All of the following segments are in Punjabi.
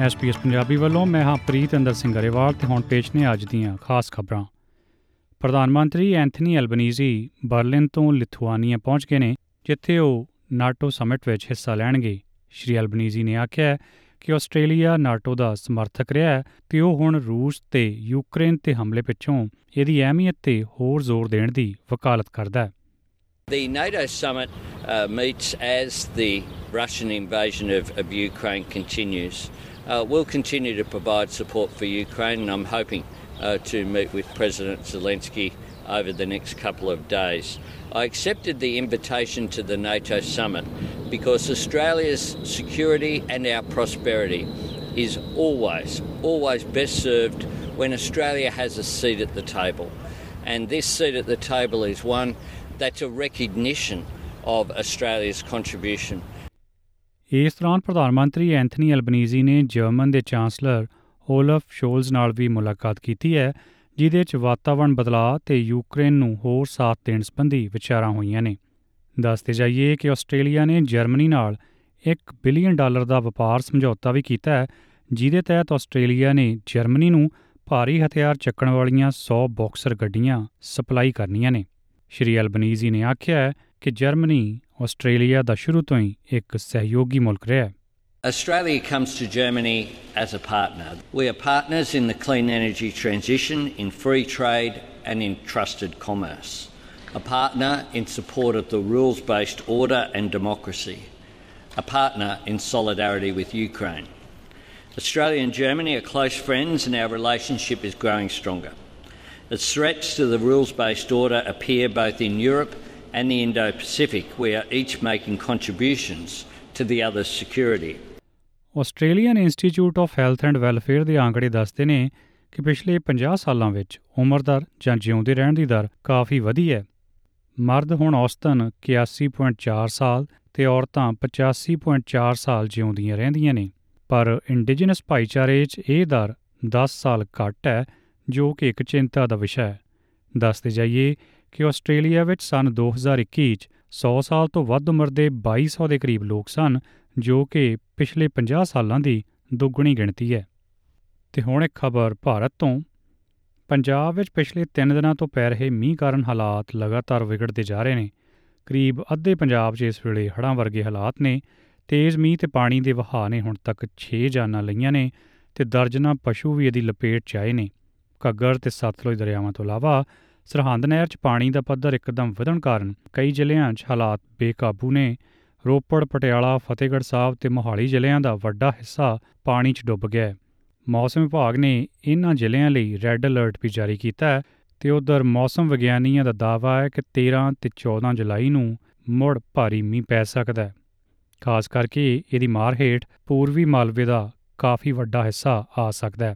ਐਸਪੀਐਸ ਪੰਜਾਬੀ ਵੱਲੋਂ ਮੈਂ ਹਾਂ ਪ੍ਰੀਤ ਅੰਦਰ ਸਿੰਘ ਗਰੇਵਾਲ ਤੇ ਹੁਣ ਪੇਸ਼ ਨੇ ਅੱਜ ਦੀਆਂ ਖਾਸ ਖਬਰਾਂ। ਪ੍ਰਧਾਨ ਮੰਤਰੀ ਐਂਥਨੀ ਐਲਬਨੀਜ਼ੀ ਬਰਲਿਨ ਤੋਂ ਲਿਥੁਆਨੀਆ ਪਹੁੰਚ ਗਏ ਨੇ ਜਿੱਥੇ ਉਹ ਨਾਟੋ ਸਮਿਟ ਵਿੱਚ ਹਿੱਸਾ ਲੈਣਗੇ। ਸ਼੍ਰੀ ਐਲਬਨੀਜ਼ੀ ਨੇ ਆਖਿਆ ਕਿ ਆਸਟ੍ਰੇਲੀਆ ਨਾਟੋ ਦਾ ਸਮਰਥਕ ਰਿਹਾ ਹੈ ਤੇ ਉਹ ਹੁਣ ਰੂਸ ਤੇ ਯੂਕਰੇਨ ਤੇ ਹਮਲੇ ਪਿੱਛੋਂ ਇਹਦੀ ਅਹਿਮੀਅਤ ਤੇ ਹੋਰ ਜ਼ੋਰ ਦੇਣ ਦੀ ਵਕਾਲਤ ਕਰਦਾ ਹੈ। The NATO summit uh, meets as the Russian invasion of, of Ukraine continues. Uh, we'll continue to provide support for Ukraine, and I'm hoping uh, to meet with President Zelensky over the next couple of days. I accepted the invitation to the NATO summit because Australia's security and our prosperity is always, always best served when Australia has a seat at the table. And this seat at the table is one that's a recognition of Australia's contribution. ਇਸ ਦੌਰਾਨ ਪ੍ਰਧਾਨ ਮੰਤਰੀ ਐਂਥਨੀ ਐਲਬਨੀਜ਼ੀ ਨੇ ਜਰਮਨ ਦੇ ਚਾਂਸਲਰ ਓਲਫ ਸ਼ੋਲਜ਼ ਨਾਲ ਵੀ ਮੁਲਾਕਾਤ ਕੀਤੀ ਹੈ ਜਿਦੇ 'ਚ ਵਾਤਾਵਰਣ ਬਦਲਾਅ ਤੇ ਯੂਕਰੇਨ ਨੂੰ ਹੋਰ ਸਾਥ ਦੇਣ ਸੰਬੰਧੀ ਵਿਚਾਰਾਂ ਹੋਈਆਂ ਨੇ। ਦੱਸਦੇ ਜਾਈਏ ਕਿ ਆਸਟ੍ਰੇਲੀਆ ਨੇ ਜਰਮਨੀ ਨਾਲ 1 ਬਿਲੀਅਨ ਡਾਲਰ ਦਾ ਵਪਾਰ ਸਮਝੌਤਾ ਵੀ ਕੀਤਾ ਹੈ, ਜਿਹਦੇ ਤਹਿਤ ਆਸਟ੍ਰੇਲੀਆ ਨੇ ਜਰਮਨੀ ਨੂੰ ਭਾਰੀ ਹਥਿਆਰ ਚੱਕਣ ਵਾਲੀਆਂ 100 ਬਾਕਸਰ ਗੱਡੀਆਂ ਸਪਲਾਈ ਕਰਨੀਆਂ ਨੇ। ਸ਼੍ਰੀ ਐਲਬਨੀਜ਼ੀ ਨੇ ਆਖਿਆ ਹੈ ਕਿ ਜਰਮਨੀ ਆਸਟ੍ਰੇਲੀਆ ਦਾ ਸ਼ੁਰੂ ਤੋਂ ਹੀ ਇੱਕ ਸਹਿਯੋਗੀ ਮੁਲਕ ਰਿਹਾ ਹੈ Australia comes to Germany as a partner. We are partners in the clean energy transition, in free trade, and in trusted commerce. A partner in support of the rules based order and democracy. A partner in solidarity with Ukraine. Australia and Germany are close friends, and our relationship is growing stronger. As threats to the rules based order appear both in Europe and the Indo Pacific, we are each making contributions to the other's security. Australian Institute of Health and Welfare ਦੇ ਆંકੜੇ ਦੱਸਦੇ ਨੇ ਕਿ ਪਿਛਲੇ 50 ਸਾਲਾਂ ਵਿੱਚ ਉਮਰ ਦਰ ਜਾਂ ਜਿਉਂਦੇ ਰਹਿਣ ਦੀ ਦਰ ਕਾਫੀ ਵਧੀ ਹੈ। ਮਰਦ ਹੁਣ ਔਸਤਨ 81.4 ਸਾਲ ਤੇ ਔਰਤਾਂ 85.4 ਸਾਲ ਜਿਉਂਦੀਆਂ ਰਹਿੰਦੀਆਂ ਨੇ। ਪਰ ਇੰਡੀਜਨਸ ਭਾਈਚਾਰੇ 'ਚ ਇਹ ਦਰ 10 ਸਾਲ ਘੱਟ ਹੈ ਜੋ ਕਿ ਇੱਕ ਚਿੰਤਾ ਦਾ ਵਿਸ਼ਾ ਹੈ। ਦੱਸਦੇ ਜਾਈਏ ਕਿ ਆਸਟ੍ਰੇਲੀਆ ਵਿੱਚ ਸਨ 2021 'ਚ 100 ਸਾਲ ਤੋਂ ਵੱਧ ਉਮਰ ਦੇ 2200 ਦੇ ਕਰੀਬ ਲੋਕ ਸਨ, ਜੋ ਕਿ ਪਿਛਲੇ 50 ਸਾਲਾਂ ਦੀ ਦੁੱਗਣੀ ਗਿਣਤੀ ਹੈ। ਤੇ ਹੁਣ ਇੱਕ ਖਬਰ ਭਾਰਤ ਤੋਂ। ਪੰਜਾਬ ਵਿੱਚ ਪਿਛਲੇ 3 ਦਿਨਾਂ ਤੋਂ ਪੈ ਰਹੇ ਮੀਂਹ ਕਾਰਨ ਹਾਲਾਤ ਲਗਾਤਾਰ ਵਿਗੜਦੇ ਜਾ ਰਹੇ ਨੇ। ਕਰੀਬ ਅੱਧੇ ਪੰਜਾਬ 'ਚ ਇਸ ਵੇਲੇ ਹੜ੍ਹਾਂ ਵਰਗੇ ਹਾਲਾਤ ਨੇ। ਤੇਜ਼ ਮੀਂਹ ਤੇ ਪਾਣੀ ਦੇ ਵਹਾਅ ਨੇ ਹੁਣ ਤੱਕ 6 ਜਾਨਾਂ ਲਈਆਂ ਨੇ ਤੇ ਦਰਜਨਾਂ ਪਸ਼ੂ ਵੀ ਇਹਦੀ ਲਪੇਟ 'ਚ ਆਏ ਨੇ। ਘੱਗਰ ਤੇ ਸਤਲੁਜ ਦਰਿਆਵਾਂ ਤੋਂ ਇਲਾਵਾ ਸਰਹੰਦ ਨਹਿਰ 'ਚ ਪਾਣੀ ਦਾ ਪੱਧਰ ਇੱਕਦਮ ਵਧਣ ਕਾਰਨ ਕਈ ਜ਼ਿਲ੍ਹਿਆਂ 'ਚ ਹਾਲਾਤ ਬੇਕਾਬੂ ਨੇ। ਰੋਪੜ, ਪਟਿਆਲਾ, ਫਤਿਹਗੜ੍ਹ ਸਾਹਿਬ ਤੇ ਮੋਹਾਲੀ ਜ਼ਿਲ੍ਹਿਆਂ ਦਾ ਵੱਡਾ ਹਿੱਸਾ ਪਾਣੀ 'ਚ ਡੁੱਬ ਗਿਆ ਹੈ। ਮੌਸਮ ਵਿਭਾਗ ਨੇ ਇਹਨਾਂ ਜ਼ਿਲ੍ਹਿਆਂ ਲਈ ਰੈੱਡ ਅਲਰਟ ਵੀ ਜਾਰੀ ਕੀਤਾ ਹੈ ਤੇ ਉਧਰ ਮੌਸਮ ਵਿਗਿਆਨੀਆਂ ਦਾ ਦਾਅਵਾ ਹੈ ਕਿ 13 ਤੇ 14 ਜੁਲਾਈ ਨੂੰ ਮੁੜ ਭਾਰੀ ਮੀਂਹ ਪੈ ਸਕਦਾ ਹੈ। ਖਾਸ ਕਰਕੇ ਇਹਦੀ ਮਾਰ ਹੇਠ ਪੂਰਬੀ ਮਾਲਵੇ ਦਾ ਕਾਫੀ ਵੱਡਾ ਹਿੱਸਾ ਆ ਸਕਦਾ ਹੈ।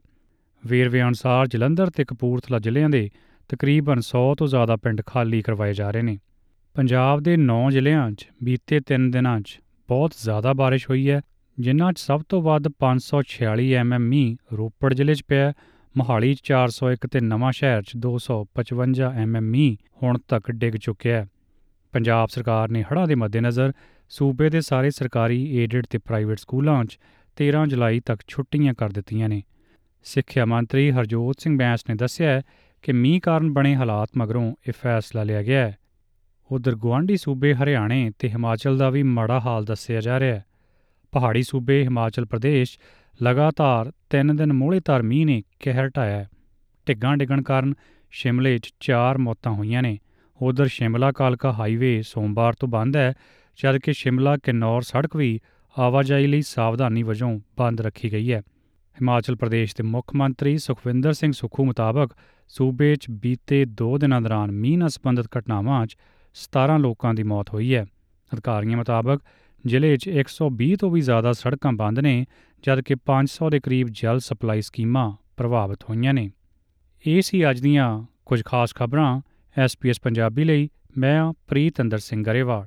ਵੇਰਵੇ ਅਨੁਸਾਰ ਜਲੰਧਰ ਤੇ ਕਪੂਰਥਲਾ ਜ਼ਿਲ੍ਹਿਆਂ ਦੇ ਤਕਰੀਬਨ 100 ਤੋਂ ਜ਼ਿਆਦਾ ਪਿੰਡ ਖਾਲੀ ਕਰਵਾਏ ਜਾ ਰਹੇ ਨੇ ਪੰਜਾਬ ਦੇ 9 ਜ਼ਿਲ੍ਹਿਆਂ 'ਚ ਬੀਤੇ 3 ਦਿਨਾਂ 'ਚ ਬਹੁਤ ਜ਼ਿਆਦਾ بارش ਹੋਈ ਹੈ ਜਿਨ੍ਹਾਂ 'ਚ ਸਭ ਤੋਂ ਵੱਧ 546 ਐਮਐਮ ਮੀਂਹ ਰੋਪੜ ਜ਼ਿਲ੍ਹੇ 'ਚ ਪਿਆ ਮੋਹਾਲੀ 'ਚ 401 ਤੇ ਨਵਾਂ ਸ਼ਹਿਰ 'ਚ 255 ਐਮਐਮ ਮੀਂਹ ਹੁਣ ਤੱਕ ਡਿੱਗ ਚੁੱਕਿਆ ਹੈ ਪੰਜਾਬ ਸਰਕਾਰ ਨੇ ਹੜ੍ਹਾਂ ਦੇ ਮੱਦੇਨਜ਼ਰ ਸੂਬੇ ਦੇ ਸਾਰੇ ਸਰਕਾਰੀ ਏਡਡ ਤੇ ਪ੍ਰਾਈਵੇਟ ਸਕੂਲਾਂ 'ਚ 13 ਜੁਲਾਈ ਤੱਕ ਛੁੱਟੀਆਂ ਕਰ ਦਿੱਤੀਆਂ ਨੇ ਸਿੱਖਿਆ ਮੰਤਰੀ ਹਰਜੋਤ ਸਿੰਘ ਬੈਂਸ ਨੇ ਦੱਸਿਆ ਕਿ ਮੀਂਹ ਕਾਰਨ ਬਣੇ ਹਾਲਾਤ ਮਗਰੋਂ ਇਹ ਫੈਸਲਾ ਲਿਆ ਗਿਆ ਹੈ। ਉਧਰ ਗੁਆਂਢੀ ਸੂਬੇ ਹਰਿਆਣੇ ਤੇ ਹਿਮਾਚਲ ਦਾ ਵੀ ਮਾੜਾ ਹਾਲ ਦੱਸਿਆ ਜਾ ਰਿਹਾ ਹੈ। ਪਹਾੜੀ ਸੂਬੇ ਹਿਮਾਚਲ ਪ੍ਰਦੇਸ਼ ਲਗਾਤਾਰ 3 ਦਿਨ ਮੋਹਲੇਧਾਰ ਮੀਂਹ ਨੇ ਕਹਿਰ ਢਾਇਆ ਹੈ। ਢਿੱਗਾਂ ਡਿੱਗਣ ਕਾਰਨ ਸ਼ਿਮਲੇ 'ਚ 4 ਮੌਤਾਂ ਹੋਈਆਂ ਨੇ। ਉਧਰ ਸ਼ਿਮਲਾ ਕਾਲਕਾ ਹਾਈਵੇ ਸੋਮਵਾਰ ਤੋਂ ਬੰਦ ਹੈ, ਜਦਕਿ ਸ਼ਿਮਲਾ, ਕਿਨੌਰ ਸੜਕ ਵੀ ਆਵਾਜਾਈ ਲਈ ਸਾਵਧਾਨੀ ਵਜੋਂ ਬੰਦ ਰੱਖੀ ਗਈ ਹੈ। ਹਿਮਾਚਲ ਪ੍ਰਦੇਸ਼ ਦੇ ਮੁੱਖ ਮੰਤਰੀ ਸੁਖਵਿੰਦਰ ਸਿੰਘ ਸੁਖੂ ਮੁਤਾਬਕ ਸੂਬੇ 'ਚ ਬੀਤੇ 2 ਦਿਨਾਂ ਦੌਰਾਨ ਮੀਂਹ ਨਾਲ ਸੰਬੰਧਿਤ ਘਟਨਾਵਾਂ 'ਚ 17 ਲੋਕਾਂ ਦੀ ਮੌਤ ਹੋਈ ਹੈ। ਅਧਿਕਾਰੀਆਂ ਮੁਤਾਬਕ ਜ਼ਿਲ੍ਹੇ 'ਚ 120 ਤੋਂ ਵੀ ਜ਼ਿਆਦਾ ਸੜਕਾਂ ਬੰਦ ਨੇ, ਜਦਕਿ 500 ਦੇ ਕਰੀਬ ਜਲ ਸਪਲਾਈ ਸਕੀਮਾਂ ਪ੍ਰਭਾਵਿਤ ਹੋਈਆਂ ਨੇ। ਇਹ ਸੀ ਅੱਜ ਦੀਆਂ ਕੁਝ ਖਾਸ ਖਬਰਾਂ। ਐਸਪੀਐਸ ਪੰਜਾਬੀ ਲਈ ਮੈਂ ਪ੍ਰੀਤ ਅੰਦਰ ਸਿੰਘ ਗਰੇਵਾਲ।